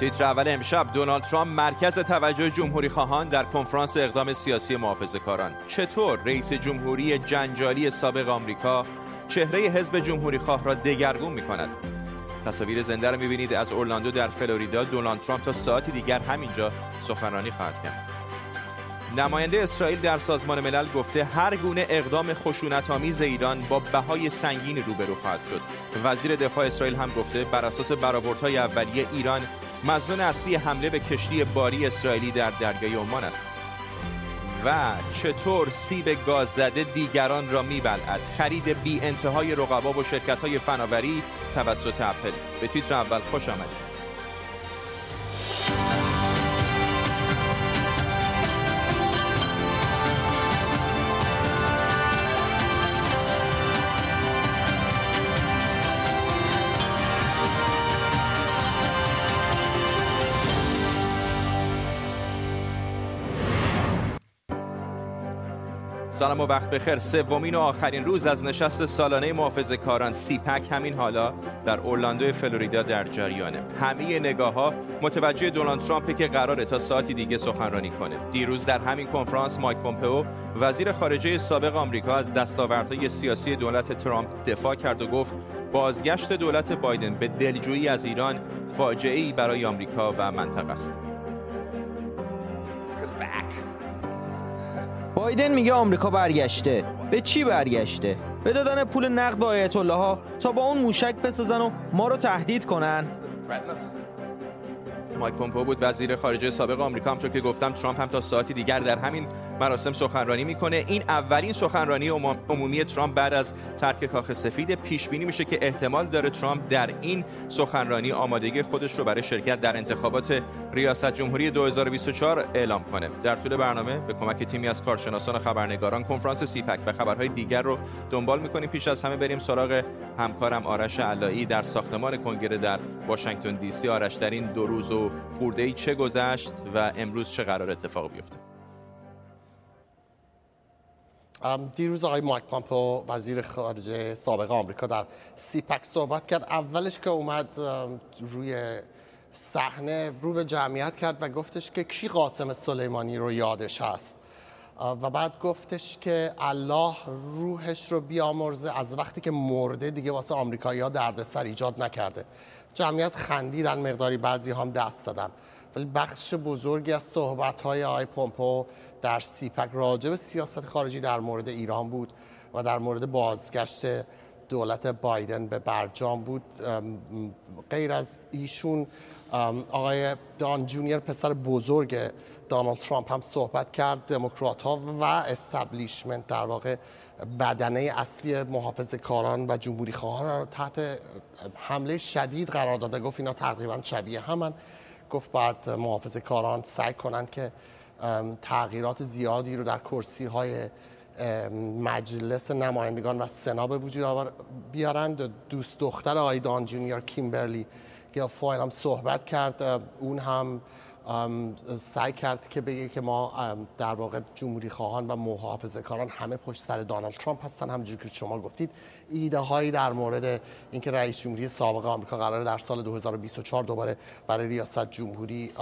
تیتر اول امشب دونالد ترامپ مرکز توجه جمهوری خواهان در کنفرانس اقدام سیاسی محافظه کاران. چطور رئیس جمهوری جنجالی سابق آمریکا چهره حزب جمهوری خواه را دگرگون می کند تصاویر زنده را می‌بینید از اورلاندو در فلوریدا. دونالد ترامپ تا ساعتی دیگر همینجا سخنرانی خواهد کرد. نماینده اسرائیل در سازمان ملل گفته هر گونه اقدام خشونت‌آمیز ایران با بهای سنگین روبرو خواهد شد. وزیر دفاع اسرائیل هم گفته بر اساس برآوردهای اولیه ایران مزنون اصلی حمله به کشتی باری اسرائیلی در دریای عمان است. و چطور سیب گاز زده دیگران را میبلعد؟ خرید بی انتهای رقبا و شرکت های فناوری توسط اپل. به تیتر اول خوش آمدید. سلام و وقت بخیر. سومین و آخرین روز از نشست سالانه محافظه کاران سیپک همین حالا در اورلاندو فلوریدا در جریانه. همه نگاه ها متوجه دونالد ترامپ که قراره تا ساعتی دیگه سخنرانی کنه. دیروز در همین کنفرانس مایک پومپئو وزیر خارجه سابق آمریکا از دستاوردهای سیاسی دولت ترامپ دفاع کرد و گفت بازگشت دولت بایدن به دلجویی از ایران فاجعه ای برای آمریکا و منطقه است. بایدن میگه آمریکا برگشته. به چی برگشته؟ به دادن پول نقد به آیت الله ها تا با اون موشک بسازن و ما رو تهدید کنن؟ مایک پومپو بود وزیر خارجه سابق آمریکا همطور که گفتم ترامپ هم تا ساعتی دیگر در همین مراسم سخنرانی می‌کنه. این اولین سخنرانی عمومی ترامپ بعد از ترک کاخ سفید. پیش بینی میشه که احتمال داره ترامپ در این سخنرانی آمادگی خودش رو برای شرکت در انتخابات ریاست جمهوری 2024 اعلام کنه. در طول برنامه به کمک تیمی از کارشناسان و خبرنگاران کنفرانس سیپک و خبرهای دیگر رو دنبال می‌کنیم. پیش از همه بریم سراغ همکارم آرش علایی در ساختمان کنگره در واشنگتن دی سی. آرش در این دو روز و خورده ای چه گذشت و امروز چه قرار اتفاق بیفته؟ دیروز آقای مایک پومپئو وزیر خارجه سابق آمریکا در سیپک صحبت کرد. اولش که اومد روی صحنه رو به جمعیت کرد و گفتش که کی قاسم سلیمانی رو یادش هست. و بعد گفتش که الله روحش رو بیامرزه از وقتی که مرده دیگه واسه آمریکایی ها دردسر ایجاد نکرده. جمعیت خندیدن مقداری بعضی هم دست زدن. ولی بخش بزرگی از صحبت های آی پومپو در سیپک راجع به سیاست خارجی در مورد ایران بود و در مورد بازگشت دولت بایدن به برجام بود. غیر از ایشون آقای دان جونیر پسر بزرگ دانالد ترامپ هم صحبت کرد. دموکرات ها و استبلیشمنت در واقع بدنه اصلی محافظ کاران و جمهوری خواهان را تحت حمله شدید قرار داده گفت اینا تقریبا شبیه همن. گفت باید محافظ کاران سعی کنن که تغییرات زیادی رو در کرسی های مجلس نمایندگان و سنا به وجود بیارند. دوست دختر آیدان جونیور کیمبرلی یا فایل هم صحبت کرد اون هم سعی کرد که بگه که ما در واقع جمهوری خواهان و محافظه کاران همه پشت سر دانالد ترامپ هستن. همونجور که شما گفتید ایده هایی در مورد اینکه رئیس جمهوری سابق آمریکا قرار در سال 2024 دوباره برای ریاست جمهوری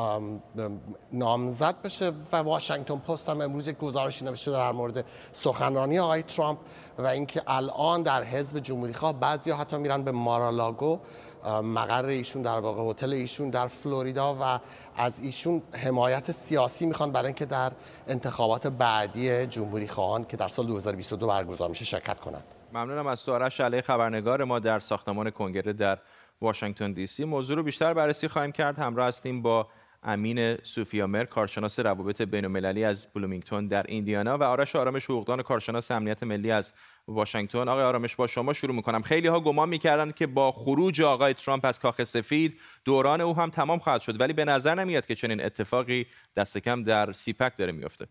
نامزد بشه و واشنگتن پست هم امروز یک گزارشی نوشته در مورد سخنرانی آقای ترامپ و اینکه الان در حزب جمهوری خواه بعضی حتی میرن به مارالاگو مقر ایشون در واقع هتل ایشون در فلوریدا و از ایشون حمایت سیاسی می‌خوان برای اینکه در انتخابات بعدی جمهوری خواهان که در سال 2022 برگزار میشه شرکت کنند. ممنونم از تو آرش. خبرنگار ما در ساختمان کنگره در واشنگتن دی سی. موضوع رو بیشتر بررسی خواهیم کرد. همراه هستیم با امین سوفیامهر کارشناس روابط بین‌الملل از بلومینگتون در ایندیانا و آرش آرامش حقوقدان کارشناس امنیت ملی از واشنگتن. آقای آرامش با شما شروع می‌کنم. خیلی ها گمان می‌کردند که با خروج آقای ترامپ از کاخ سفید دوران او هم تمام خواهد شد. ولی به نظر نمیاد که چنین اتفاقی دست کم در سیپک داره میفته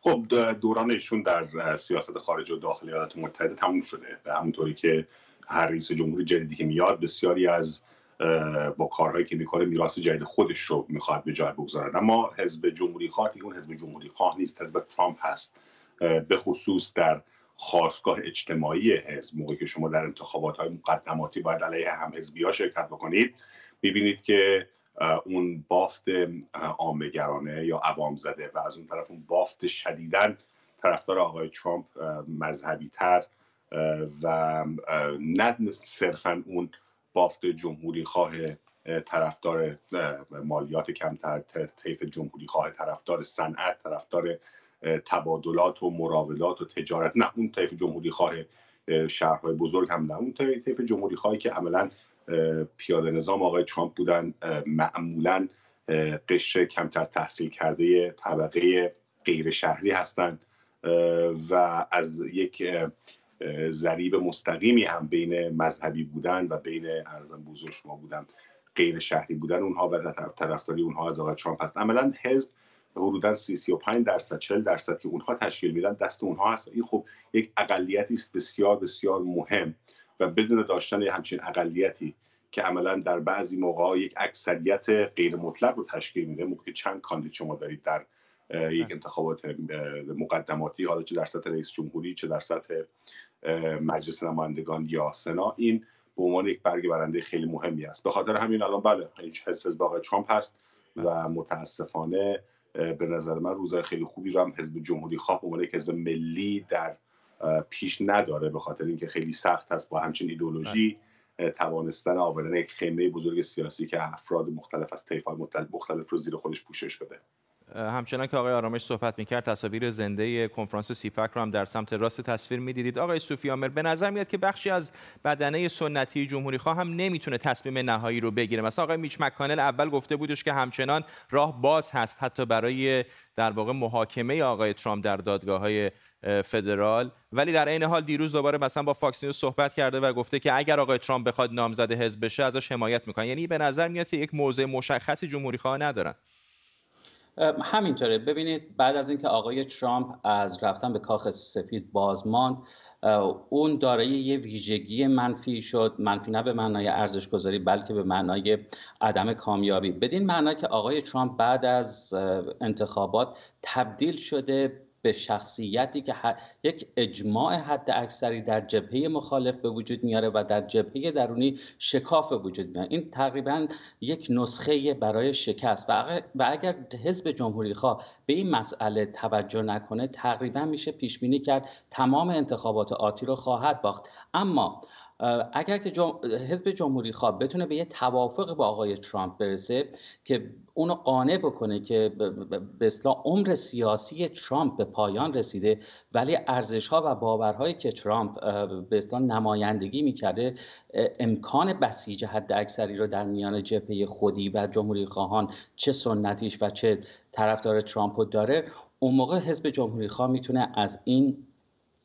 خب دوران ایشون در سیاست خارج و داخل ایالات متحده تموم شده. به همونطوری که هر رئیس جمهور جدیدی که میاد بسیاری از با کارهایی که می‌کنه میراث جدید خودش رو می‌خواد به جای بگذارد. اما حزب جمهوری خواه اون حزب جمهوری خواه نیست حزب ترامپ هست. به خصوص در خواستگاه اجتماعی حزب موقعی که شما در انتخابات های مقدماتی باید علیه هم حزبی ها شرکت بکنید می‌بینید که اون بافت آمگرانه یا عوام زده و از اون طرف اون بافت شدیدن طرفدار آقای ترامپ مذهبی تر و نه صرفا اون بافت جمهوری خواه طرفدار مالیات کمتر طیف جمهوری خواه طرفدار صنعت طرفدار تبادلات و مراودات و تجارت. نه اون طیف جمهوری خواه شهرهای بزرگ هم نه. اون طیف جمهوری خواهی که عملا پیاده نظام آقای ترامپ بودن معمولا قشر کمتر تحصیل کرده طبقه غیر شهری هستند و از یک ضریب مستقیمی هم بین مذهبی بودن و بین ارزم بزرگ شما بودن غیر شهری بودن اونها و طرفداری اونها از آقای ترامپ هست. عملا حزب حدودا 35 درصد 40 درصد که اونها تشکیل میدن دست اونها هست. و این خب یک اقلیتی است بسیار بسیار مهم و بدون داشتن همچین اقلیتی که عملا در بعضی موقع یک اکثریت غیر مطلق رو تشکیل میده. موقع چند کاندید شما دارید در یک بله. انتخابات مقدماتی حالا چه در سطح رئیس جمهوری چه در سطح مجلس نمایندگان یا سنا این به عنوان یک برگ برنده خیلی مهمی است. به خاطر همین الان بله حزب حزب آقای ترامپ هست و متاسفانه به نظر من روزای خیلی خوبی رو هم حزب جمهوری خواه به عنوان یک حزب ملی در پیش نداره به خاطر اینکه خیلی سخت است با همچین ایدولوژی بله. توانستن آوردن یک خیمه بزرگ سیاسی که افراد مختلف از طیف‌های مختلف رو زیر خودش پوشش بده. همچنان که آقای آرامش صحبت می‌کرد تصاویر زنده کنفرانس سیپک رو هم در سمت راست تصویر می‌دیدید. آقای صوفی آمر به نظر میاد که بخشی از بدنه سنتی جمهوری خواه هم نمی‌تونه تصمیم نهایی رو بگیره. مثلا آقای میچ مکانل اول گفته بودش که همچنان راه باز هست حتی برای در واقع محاکمه آقای ترامپ در دادگاه های فدرال. ولی در عین حال دیروز دوباره مثلا با فاکس نیوز صحبت کرده و گفته که اگر آقای ترامپ بخواد نامزد حزب بشه ازش حمایت می‌کنه یعنی به نظر میاد که یک موضع مشخصی جمهوری خواه ندارن. همینطوره. ببینید بعد از اینکه آقای ترامپ از رفتن به کاخ سفید بازماند اون دارای یه ویژگی منفی شد. منفی نه به معنای ارزش گذاری بلکه به معنای عدم کامیابی. بدین معنا که آقای ترامپ بعد از انتخابات تبدیل شده به شخصیتی که یک اجماع حد اکثری در جبهه مخالف به وجود میاره و در جبهه درونی شکاف به وجود میاره. این تقریبا یک نسخه برای شکست. و اگر حزب جمهوری خواه به این مسئله توجه نکنه تقریبا میشه پیش بینی کرد تمام انتخابات آتی رو خواهد باخت. اما اگر که حزب جمهوری خواه بتونه به یه توافق با آقای ترامپ برسه که اونو قانع بکنه که به اصلاح عمر سیاسی ترامپ به پایان رسیده ولی ارزش ها و باورهایی که ترامپ به اصلاح نمایندگی می‌کرده امکان بسیج حد اکثری رو در میان جبهه خودی و جمهوری خواهان چه سنتیش و چه طرفدار ترامپ داره اون موقع حزب جمهوری خواه می‌تونه از این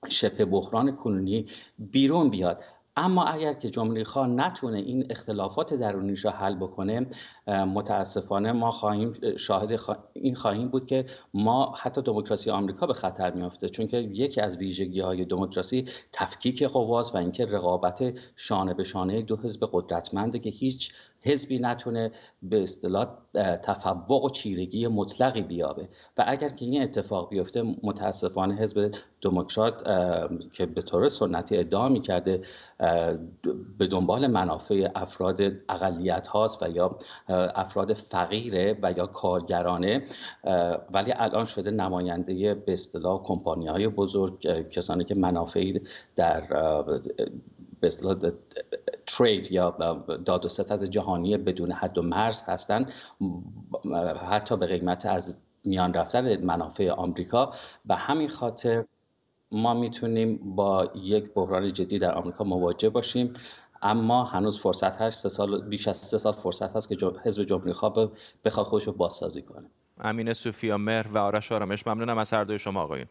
شبه بحران کنونی بیرون بیاد. اما اگر که جمهوری خواه نتونه این اختلافات درونیش رو حل بکنه متاسفانه ما خواهیم شاهد این خواهیم بود که ما حتی دموکراسی آمریکا به خطر میافته چون که یکی از ویژگی های دموکراسی تفکیک قواست و اینکه رقابت شانه به شانه دو حزب قدرتمنده که هیچ حزبی نتونه به اصطلاح تفوق و چیرگی مطلقی بیابه. و اگر که این اتفاق بیفته متاسفانه حزب دموکرات که به طور سنتی ادعا می‌کرده به دنبال منافع افراد اقلیت هاست و یا افراد فقیره و یا کارگرانه ولی الان شده نماینده به اصطلاح کمپانی های بزرگ کسانی که منافعی در به اصطلاح ترید یا داد و ستد جهانی بدون حد و مرز هستند حتی به قیمت از میان رفتن منافع آمریکا. و همین خاطر ما می‌تونیم با یک بحران جدی در آمریکا مواجه باشیم. اما هنوز فرصت هست سه سال بیش از سه سال فرصت هست که حزب جمهوری خواه بخواد خودش رو بازسازی کنه. امین سوفیا مهر و آرش آرامش. ممنونم از هر دوی شما آقایون.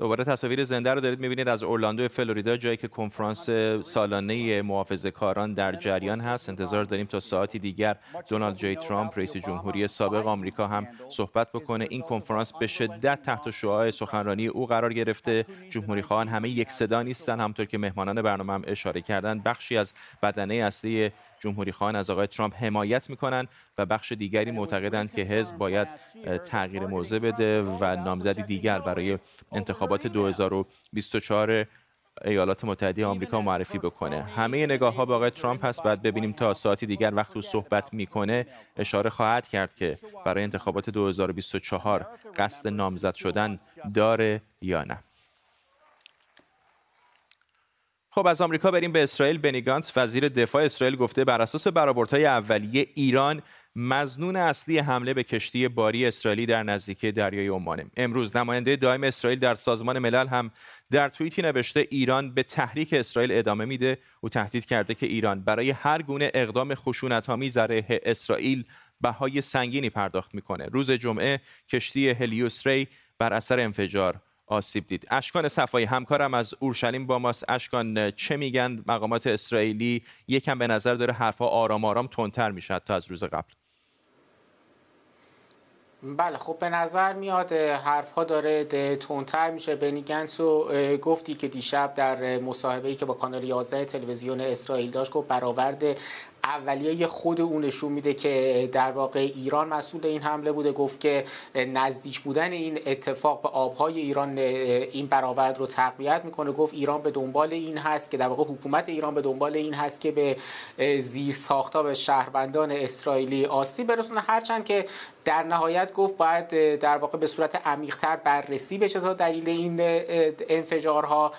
دوباره تصاویر زنده رو دارید می‌بینید از اورلاندو فلوریدا جایی که کنفرانس سالانه محافظه کاران در جریان هست. انتظار داریم تا ساعتی دیگر دونالد جی. ترامپ رئیس جمهوری سابق آمریکا هم صحبت بکنه. این کنفرانس به شدت تحت شعاع سخنرانی او قرار گرفته. جمهوری خواهان همه یک صدا نیستن همطور که مهمانان برنامه هم اشاره کردن. بخشی از بدنه اصلی جمهوری خواهان از آقای ترامپ حمایت می‌کنن و بخش دیگری معتقدند که حزب باید تغییر موضع بده و نامزدی دیگر برای انتخابات 2024 ایالات متحده آمریکا معرفی بکنه. همه نگاه ها به آقای ترامپ هست. بعد ببینیم تا ساعتی دیگر وقت او صحبت می‌کنه اشاره خواهد کرد که برای انتخابات 2024 قصد نامزد شدن داره یا نه. خب از آمریکا بریم به اسرائیل. بنیگانت وزیر دفاع اسرائیل گفته بر اساس برآوردهای اولیه ایران مزنون اصلی حمله به کشتی باری اسرائیلی در نزدیکی دریای عمانه امروز نماینده دائم اسرائیل در سازمان ملل هم در توییتی نوشته ایران به تحریک اسرائیل ادامه میده. او تهدید کرده که ایران برای هر گونه اقدام خشونت‌آمیز علیه اسرائیل بهای سنگینی پرداخت می‌کنه. روز جمعه کشتی هلیوس ری بر اثر انفجار آسیب دید. اشکان صفایی همکارم از اورشلیم با ماست. اشکان چه میگن؟ مقامات اسرائیلی یکم به نظر داره حرفها آرام آرام تندتر میشه تا از روز قبل. بله خب به نظر میاد حرف ها داره تونتر میشه. بنی گنس و گفتی که دیشب در مصاحبه ای که با کانال 11 تلویزیون اسرائیل داشت گفت برآورد اولیه خود اون نشون میده که در واقع ایران مسئول این حمله بوده. گفت که نزدیک بودن این اتفاق به آبهای ایران این برآورد رو تقویت می‌کنه. گفت ایران به دنبال این هست که در واقع حکومت ایران به دنبال این هست که به زیر ساختا به شهروندان اسرائیلی آسیب برسونه. هرچند که در نهایت گفت باید در واقع به صورت عمیقتر بررسی بشه تا دلیل این انفجارها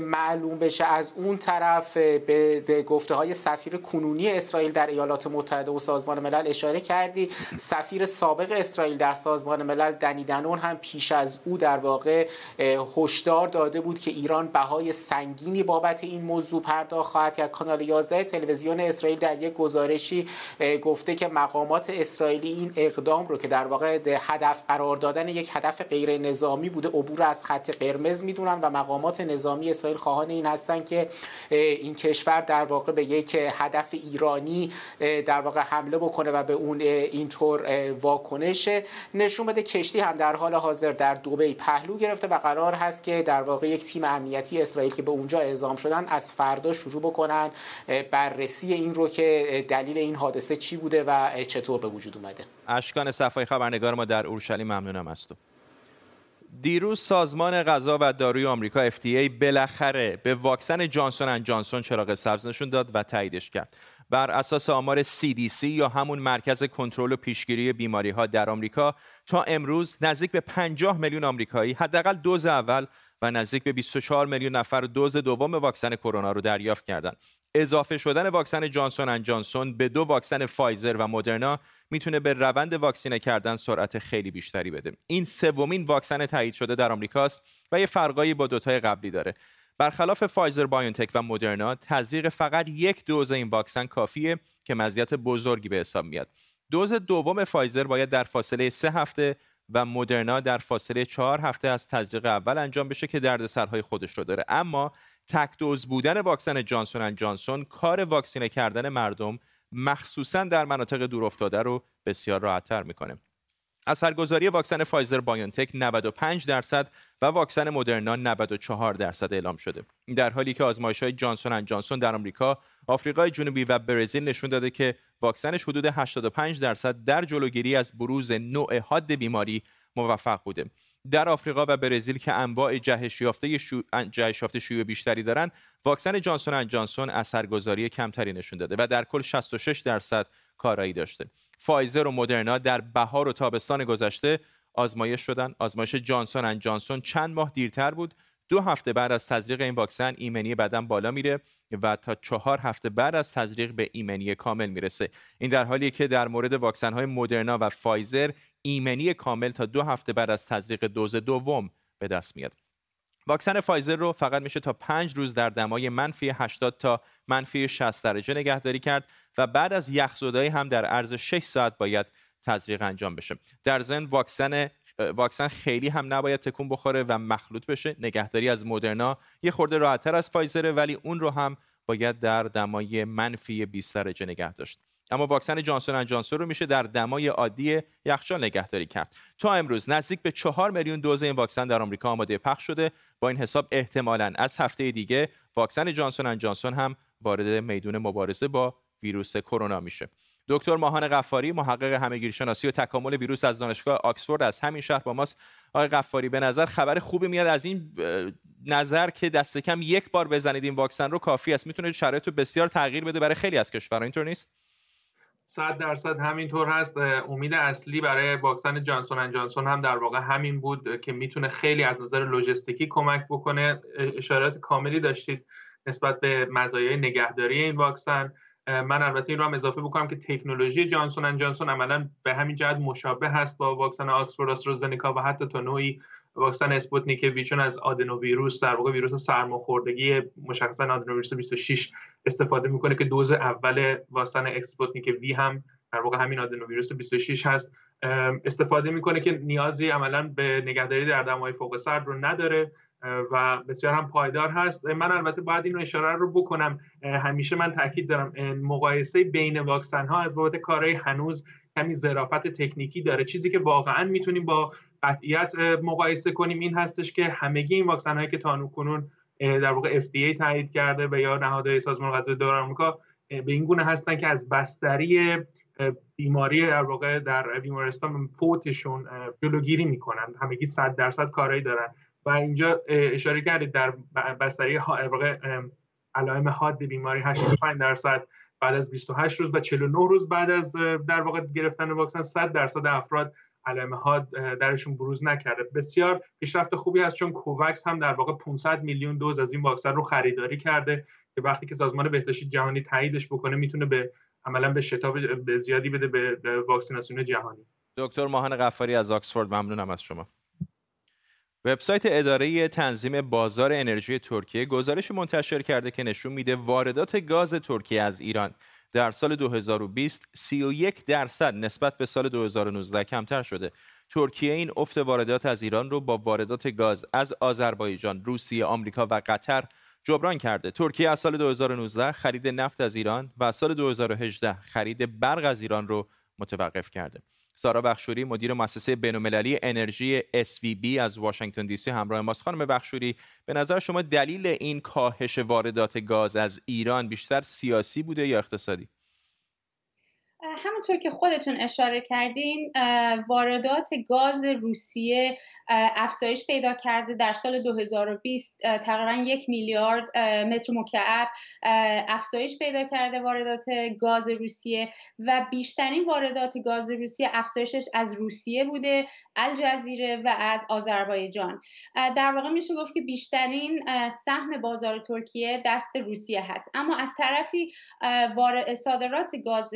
معلوم بشه. از اون طرف به گفته های سفیر کنونی اسرائیل در ایالات متحده و سازمان ملل اشاره کردی. سفیر سابق اسرائیل در سازمان ملل دنی دنون هم پیش از او در واقع هشدار داده بود که ایران بهای سنگینی بابت این موضوع پرداخت خواهد کرد. کانال 11 تلویزیون اسرائیل در یک گزارشی گفته که مقامات اسرائیلی این اقدام رو که در واقع هدف قرار دادن یک هدف غیر نظامی بوده عبور از خط قرمز می‌دونن و مقامات نظامی اسرائیل خواهان این هستن که این کشور در واقع به یک هدف ایرانی در واقع حمله بکنه و به اون اینطور واکنش نشون بده. کشتی هم در حال حاضر در دبی پهلو گرفته و قرار هست که در واقع یک تیم امنیتی اسرائیل که به اونجا اعزام شدن از فردا شروع بکنن. بررسی این رو که دلیل این حادثه چی بوده و چطور به وجود اومده. اشکان صفای خبرنگار ما در اورشلیم ممنونم از تو. دیروز سازمان غذا و داروی آمریکا FDA بالاخره به واکسن جانسون ان جانسون چراغ سبز نشون داد و تاییدش کرد. بر اساس آمار CDC یا همون مرکز کنترل و پیشگیری بیماری ها در آمریکا تا امروز نزدیک به 50 میلیون آمریکایی حداقل دوز اول و نزدیک به 24 میلیون نفر دوز دوم واکسن کرونا رو دریافت کردند. اضافه شدن واکسن جانسون ان جانسون به دو واکسن فایزر و مدرنا می‌تونه به روند واکسینه کردن سرعت خیلی بیشتری بده. این سومین واکسن تایید شده در آمریکاست و یه فرقایی با دوتای قبلی داره. برخلاف فایزر بایونتک و مدرنا تزریق فقط یک دوز این واکسن کافیه که مزیت بزرگی به حساب میاد. دوز دوم فایزر باید در فاصله سه هفته و مدرنا در فاصله چهار هفته از تزریق اول انجام بشه که دردسرهای خودش رو داره اما تک دوز بودن واکسن جانسون جانسون کار واکسینه کردن مردم مخصوصا در مناطق دورافتاده رو بسیار راحتتر می‌کنه اثرگذاری واکسن فایزر بایونتک 95 درصد و واکسن مدرنا 94 درصد اعلام شده. در حالی که آزمایش های جانسون جانسون در آمریکا آفریقای جنوبی و برزیل نشون داده که واکسنش حدود 85 درصد در جلوگیری از بروز نوع حاد بیماری موفق بوده. در آفریقا و برزیل که انواع جهش یافته شو... جهش یافته شیوع بیشتری دارند واکسن جانسون جانسون اثرگذاری کمتری نشون داده و در کل 66 درصد کارایی داشته. فایزر و مدرنا در بهار و تابستان گذشته آزمایش شدن. آزمایش جانسون جانسون چند ماه دیرتر بود. دو هفته بعد از تزریق این واکسن ایمنی بدن بالا میره و تا چهار هفته بعد از تزریق به ایمنی کامل می‌رسه. این در حالیه که در مورد واکسن های مدرنا و فایزر ایمنی کامل تا دو هفته بعد از تزریق دوز دوم به دست میاد. واکسن فایزر رو فقط میشه تا پنج روز در دمای منفی 80 تا منفی 60 درجه نگهداری کرد و بعد از یخزدایی هم در عرض 6 ساعت باید تزریق انجام بشه. در ضمن واکسن واکسن خیلی هم نباید تکون بخوره و مخلوط بشه. نگهداری از مدرنا یه خورده راحتتر از فایزره ولی اون رو هم باید در دمای منفی 20 درجه نگه داشت. اما واکسن جانسون جانسون رو میشه در دمای عادی یخچال نگهداری کرد. تا امروز نزدیک به چهار میلیون دوز این واکسن در آمریکا آماده پخش شده. این حساب احتمالا از هفته دیگه واکسن جانسون جانسون هم وارد میدون مبارزه با ویروس کرونا میشه. دکتر ماهان قفاری محقق همهگیری شناسی و تکامل ویروس از دانشگاه آکسفورد از همین شهر با ماست. آقای قفاری به نظر خبر خوبی میاد از این نظر که دست کم یک بار بزنید این واکسن رو کافی است. می‌تونه شرایط رو بسیار تغییر بده برای خیلی از کشورها. اینطور نیست؟ صد درصد همینطور هست. امید اصلی برای واکسن جانسون جانسون هم در واقع همین بود که می‌تونه خیلی از نظر لوجستیکی کمک بکنه. اشارات کاملی داشتید نسبت به مزایای نگهداری این واکسن من البته این رو هم اضافه بکنم که تکنولوژی جانسون جانسون عملا به همین جهت مشابه هست با واکسن آکسفورد آسترازنکا و حتی تا نوعی واکسن اسپوتنیک وی چون از آدنو ویروس در واقع ویروس سرماخوردگی مشخصا آدنو ویروس 26 استفاده می‌کنه که دوز اول واکسن اسپوتنیک وی هم در واقع همین آدنو ویروس 26 هست استفاده می‌کنه که نیازی عملا به نگهداری در دمای فوق سرد رو نداره و بسیار هم پایدار هست. من البته باید این اشاره رو بکنم. همیشه من تاکید دارم مقایسه بین واکسن ها از بابت کارهای هنوز کمی ظرافت تکنیکی داره. چیزی که واقعا می‌تونیم با قطعیت مقایسه کنیم این هستش که همگی این واکسن هایی که تا کنون در واقع FDA تایید کرده و یا نهادهای سازمان غذایی دور آمریکا به این گونه هستن که از بستری بیماری در واقع در بیمارستان فوتشون جلوگیری می‌کنن. همگی 100 درصد کارایی دارن. و اینجا اشاره کردید در بستری واقع علائم حاد بیماری 85 درصد بعد از 28 روز و 49 روز بعد از در واقع گرفتن واکسن 100 درصد افراد علائم حاد درشون بروز نکرده. بسیار پیشرفت خوبی هست چون کووکس هم در واقع 500 میلیون دوز از این واکسن رو خریداری کرده که وقتی که سازمان بهداشتی جهانی تاییدش بکنه می‌تونه به عملا به شتاب زیادی بده به واکسیناسیون جهانی. دکتر ماهان قفاری از آکسفورد ممنونم از شما. وبسایت اداره تنظیم بازار انرژی ترکیه گزارش منتشر کرده که نشون میده واردات گاز ترکیه از ایران در سال 2020 31 درصد نسبت به سال 2019 کمتر شده. ترکیه این افت واردات از ایران رو با واردات گاز از آذربایجان، روسیه، آمریکا و قطر جبران کرده. ترکیه از سال 2019 خرید نفت از ایران و از سال 2018 خرید برق از ایران رو متوقف کرده. سارا بخشوری مدیر مؤسسه بین‌المللی انرژی SVB از واشنگتن دی سی همراه ماست. خانم بخشوری به نظر شما دلیل این کاهش واردات گاز از ایران بیشتر سیاسی بوده یا اقتصادی؟ همونطور که خودتون اشاره کردین واردات گاز روسیه افزایش پیدا کرده در سال 2020 تقریبا یک میلیارد متر مکعب افزایش پیدا کرده واردات گاز روسیه و بیشترین واردات گاز روسیه افزایشش از روسیه بوده. الجزیره و از آذربایجان. در واقع میشه گفت که بیشترین سهم بازار ترکیه دست روسیه هست. اما از طرفی صادرات گاز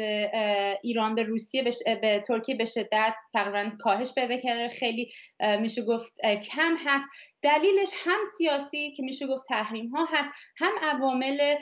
ایران به روسیه به ترکیه به شدت تقریبا کاهش پیدا کرده. خیلی میشه گفت کم هست. دلیلش هم سیاسی که میشه گفت تحریم ها هست هم عوامل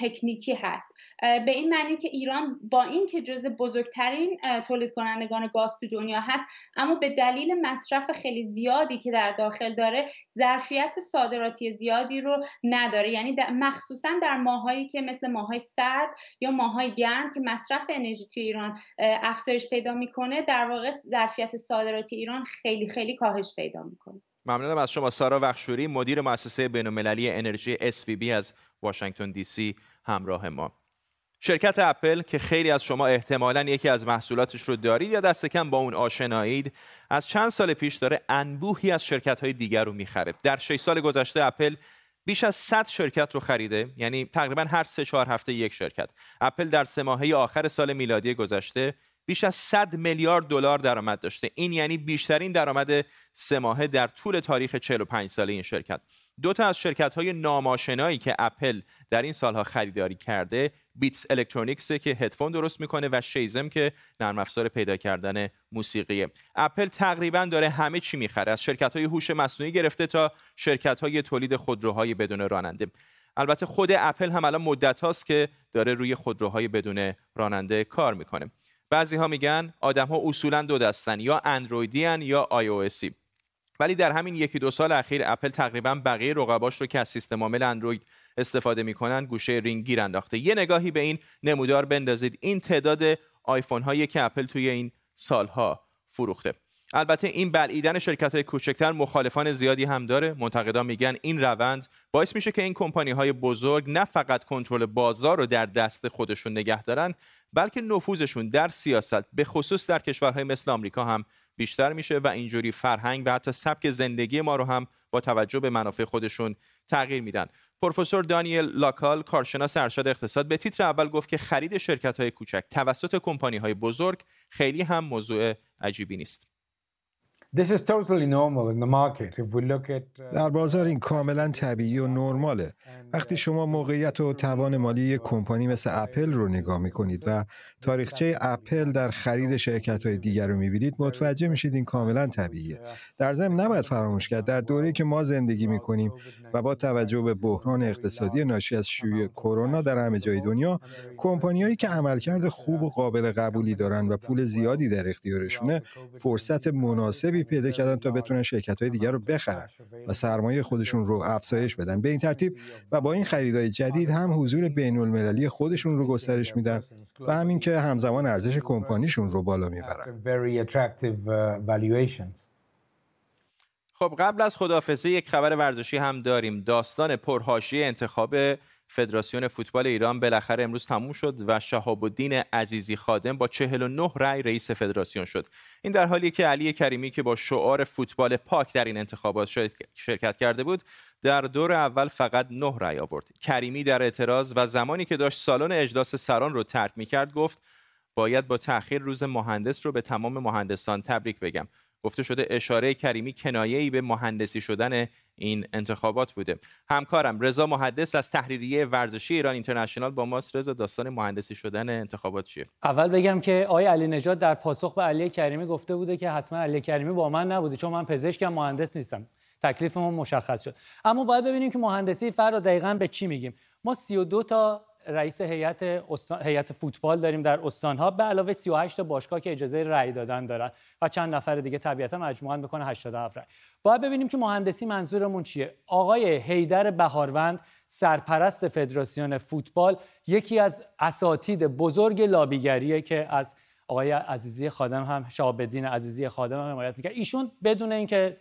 تکنیکی هست. به این معنی که ایران با اینکه جز بزرگترین تولید کنندگان گاز تو دنیا هست اما به دلیل مصرف خیلی زیادی که در داخل داره ظرفیت صادراتی زیادی رو نداره. یعنی مخصوصا در ماهایی که مثل ماهای سرد یا ماهای گرم که مصرف انرژی توی ایران افزایش پیدا می‌کنه در واقع ظرفیت صادراتی ایران خیلی خیلی کاهش پیدا می‌کنه. ممنونم از شما سارا وخشوری مدیر مؤسسه بین‌المللی انرژی SVB از واشنگتن دی سی همراه ما. شرکت اپل که خیلی از شما احتمالا یکی از محصولاتش رو دارید یا دست کم با اون آشنایید از چند سال پیش داره انبوهی از شرکت های دیگر رو می‌خره. در 6 سال گذشته اپل بیش از 100 شرکت رو خریده یعنی تقریبا هر سه چهار هفته یک شرکت. اپل در سه ماهه آخر سال میلادی گذشته بیش از 100 میلیارد دلار درآمد داشته. این یعنی بیشترین درآمد سه ماهه در طول تاریخ 45 ساله این شرکت. دو تا از شرکت های ناماشنایی که اپل در این سالها خریداری کرده Beats Electronics که هدفون درست می‌کنه و Shazam که نرم افزار پیدا کردن موسیقیه. اپل تقریبا داره همه چی می‌خره. از شرکت های هوش مصنوعی گرفته تا شرکت های تولید خودروهای بدون راننده. البته خود اپل هم الان مدت هاست که داره روی خودروهای بدون راننده کار می‌کنه. بعضی ها میگن آدم ها اصولا دو دستن یا اندرویدی یا آی او ولی در همین یکی دو سال اخیر اپل تقریبا بقیه رقباش رو که از سیستم عامل اندروید استفاده می‌کنن گوشه رینگ گیر انداخته. یه نگاهی به این نمودار بندازید. این تعداد آیفون هایی که اپل توی این سالها فروخته. البته این بلعیدن شرکت های کوچکتر مخالفان زیادی هم داره. منتقدان میگن این روند باعث میشه که این کمپانی های بزرگ نه فقط کنترل بازار رو در دست خودشون نگه دارن بلکه نفوذشون در سیاست به خصوص در کشورهای مثل آمریکا هم بیشتر میشه و اینجوری فرهنگ و حتی سبک زندگی ما رو هم با توجه به منافع خودشون تغییر میدن. پروفسور دانیل لاکال کارشناس ارشد اقتصاد به تیتر اول گفت که خرید شرکت های کوچک توسط کمپانی های بزرگ خیلی هم موضوع عجیبی نیست. در بازار این کاملا طبیعی و نرماله. وقتی شما موقعیت و توان مالی یک کمپانی مثل اپل رو نگاه می‌کنید و تاریخچه اپل در خرید شرکت های دیگر رو می‌بینید متوجه میشید این کاملا طبیعیه. در ضمن نباید فراموش کرد در دوره که ما زندگی می‌کنیم و با توجه به بحران اقتصادی ناشی از شیوع کرونا در همه جای دنیا کمپانیایی که عملکرد خوب و قابل قبولی دارن و پول زیادی در اختیارشونه فرصت مناسبی پیدا کردن تا بتونن شرکت های دیگر رو بخرن و سرمایه خودشون رو افزایش بدن. به این ترتیب و با این خریدهای جدید هم حضور بین المللی خودشون رو گسترش میدن و همین که همزمان ارزش کمپانیشون رو بالا می‌برن. خب قبل از خدافزه یک خبر ورزشی هم داریم. داستان پرهاشی انتخاب فدراسیون فوتبال ایران بالاخره امروز تموم شد و شهاب الدین عزیزی خادم با 49 رأی رئیس فدراسیون شد. این در حالی که علی کریمی که با شعار فوتبال پاک در این انتخابات شرکت کرده بود در دور اول فقط 9 رأی آورد. کریمی در اعتراض و زمانی که داشت سالن اجلاس سران رو ترک می‌کرد گفت باید با تأخیر روز مهندس رو به تمام مهندسان تبریک بگم. گفته شده اشاره کریمی ای به مهندسی شدن این انتخابات بوده. همکارم رضا محدث از تحریریه ورزشی ایران اینترنشنال با ماست. رضا داستان مهندسی شدن انتخابات چیه؟ اول بگم که آقای علی نژاد در پاسخ به علی کریمی گفته بوده که حتما علی کریمی با من نبوده چون من پزشکم مهندس نیستم. تکلیفمون مشخص شد. اما باید ببینیم که مهندسی فرا دقیقا به چی میگیم. ما 32 تا رئیس هیئت هیئت فوتبال داریم در استانها. به علاوه 38 تا باشگاه که اجازه رأی دادن دارن و چند نفر دیگه طبیعتا مجموعاً بکنه 87 رأی. باید ببینیم که مهندسی منظورمون چیه. آقای هیدر بهاروند سرپرست فدراسیون فوتبال یکی از اساتید بزرگ لابیگریه که از آقای عزیزی خادم هم شهاب عزیزی خادم هم حمایت می‌کرد. ایشون بدون اینکه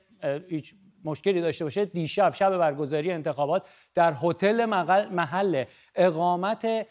هیچ مشکلی داشته باشه دیشب شب برگزاری انتخابات در هتل محل اقامت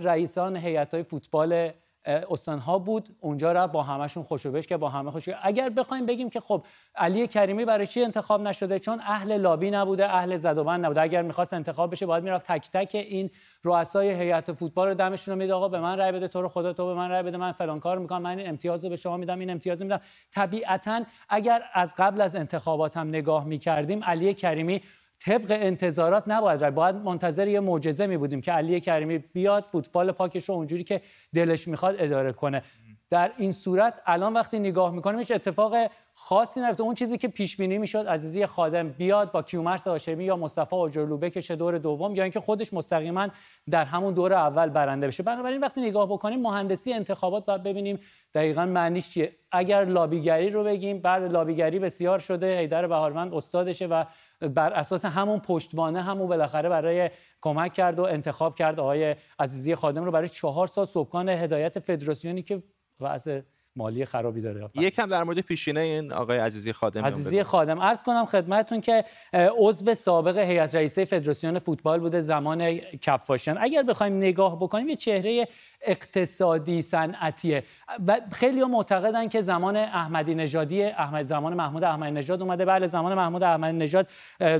رئیسان هیئت‌های فوتبال استانها بود. اونجا را با همشون خوشوبش که با همه خوش اگر بخوایم بگیم که خب علی کریمی برای چی انتخاب نشده؟ چون اهل لابی نبوده اهل زدوبند نبوده. اگر می‌خواست انتخاب بشه باید می‌رفت تک تک این رؤسای هیئت فوتبال رو دمشون رو میده آقا به من رأی بده تو رو خدا تو به من رأی بده من فلان کار می‌کنم من این امتیاز رو به شما میدم این امتیاز میدم. طبیعتا اگر از قبل از انتخابات هم نگاه می‌کردیم علی کریمی طبق انتظارات نباید رای باید منتظر یه معجزه می بودیم که علی کریمی بیاد فوتبال پاکش رو اونجوری که دلش می‌خواد اداره کنه. در این صورت الان وقتی نگاه می‌کنیم هیچ اتفاق خاصی نیفته. اون چیزی که پیش بینی می‌شد عزیزی خادم بیاد با کیومرث هاشمی یا مصطفی آجرلو بکشه دور دوم یا اینکه خودش مستقیما در همون دور اول برنده بشه. بنابراین وقتی نگاه بکنیم مهندسی انتخابات باید ببینیم دقیقا معنیش چیه. اگر لابیگری رو بگیم بعد لابیگری بسیار شده حیدر بهاروند استادشه و بر اساس همون پشتوانه همون بالاخره برای کمک کرد و انتخاب کرد آقای عزیزی خادم رو. برای چهار سال صبحان هدایت فدراسیونی که war also مالی خرابی داره. یکم در مورد پیشینه این آقای عزیزی خادم عزیزی خادم عرض کنم خدمتتون که عضو سابق هیئت رئیسه فدراسیون فوتبال بوده زمان کفاشن اگر بخوایم نگاه بکنیم یه چهره اقتصادی صنعتیه و خیلی ها معتقدن که زمان احمدی نژادی احمد زمان محمود احمدی نژاد اومده. بله زمان محمود احمدی نژاد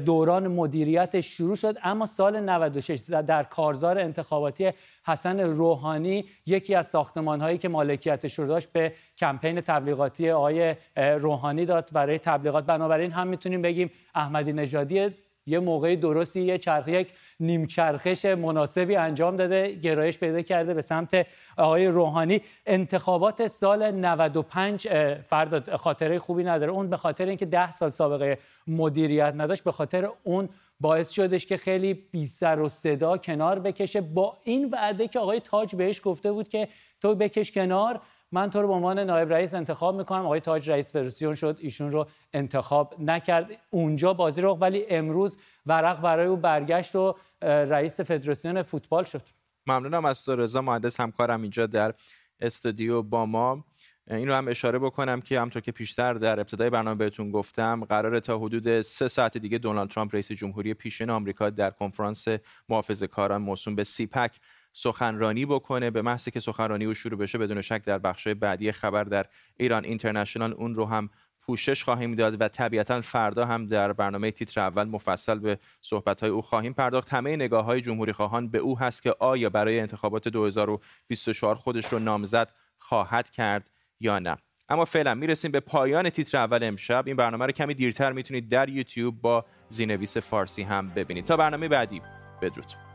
دوران مدیریت شروع شد. اما سال 96 در کارزار انتخاباتی حسن روحانی یکی از ساختمان هایی که مالکیتش رو داشت به کمپین تبلیغاتی آقای روحانی داد برای تبلیغات. بنابراین هم می‌تونیم بگیم احمدی نژادی یه موقع درستی یه چرخ یک نیم چرخش مناسبی انجام داده گرایش پیدا کرده به سمت آقای روحانی. انتخابات سال 95 فرد خاطره خوبی نداره. اون به خاطر اینکه ده سال سابقه مدیریت نداشت به خاطر اون باعث شدش که خیلی بی سر و صدا کنار بکشه. با این وعده که آقای تاج بهش گفته بود که تو بکش کنار من تو رو به عنوان نایب رئیس انتخاب می‌کنم. آقای تاج رئیس فدراسیون شد ایشون رو انتخاب نکرد. اونجا بازی رو ولی امروز ورق برای او برگشت و رئیس فدراسیون فوتبال شد. ممنونم از تو رضا مهندس همکارم اینجا در استودیو با ما. این رو هم اشاره بکنم که همطور که پیشتر در ابتدای برنامه بهتون گفتم قرار تا حدود سه ساعت دیگه دونالد ترامپ رئیس جمهوری پیشین آمریکا در کنفرانس محافظه کاران موسوم به سیپک سخنرانی بکنه به محضی که سخنرانی او شروع بشه بدون شک در بخش بعدی خبر در ایران اینترنشنال اون رو هم پوشش خواهیم داد و طبیعتا فردا هم در برنامه تیتر اول مفصل به صحبت او خواهیم پرداخت. همه نگاه های جمهوری خواهان به او هست که آیا برای انتخابات 2024 خودش رو نامزد خواهد کرد یا نه. اما فعلا می‌رسیم به پایان تیتر اول امشب. این برنامه رو کمی دیرتر می‌تونید در یوتیوب با زینویس فارسی هم ببینید. تا برنامه بعدی بدرود.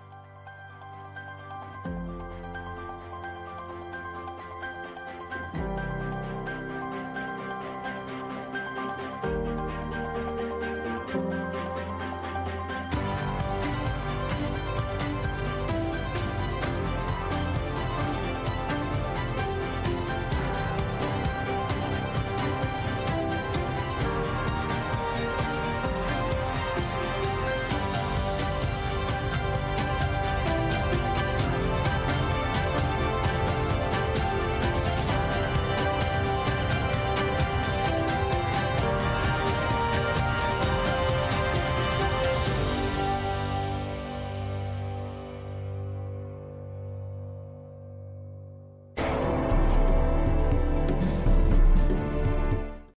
Bye.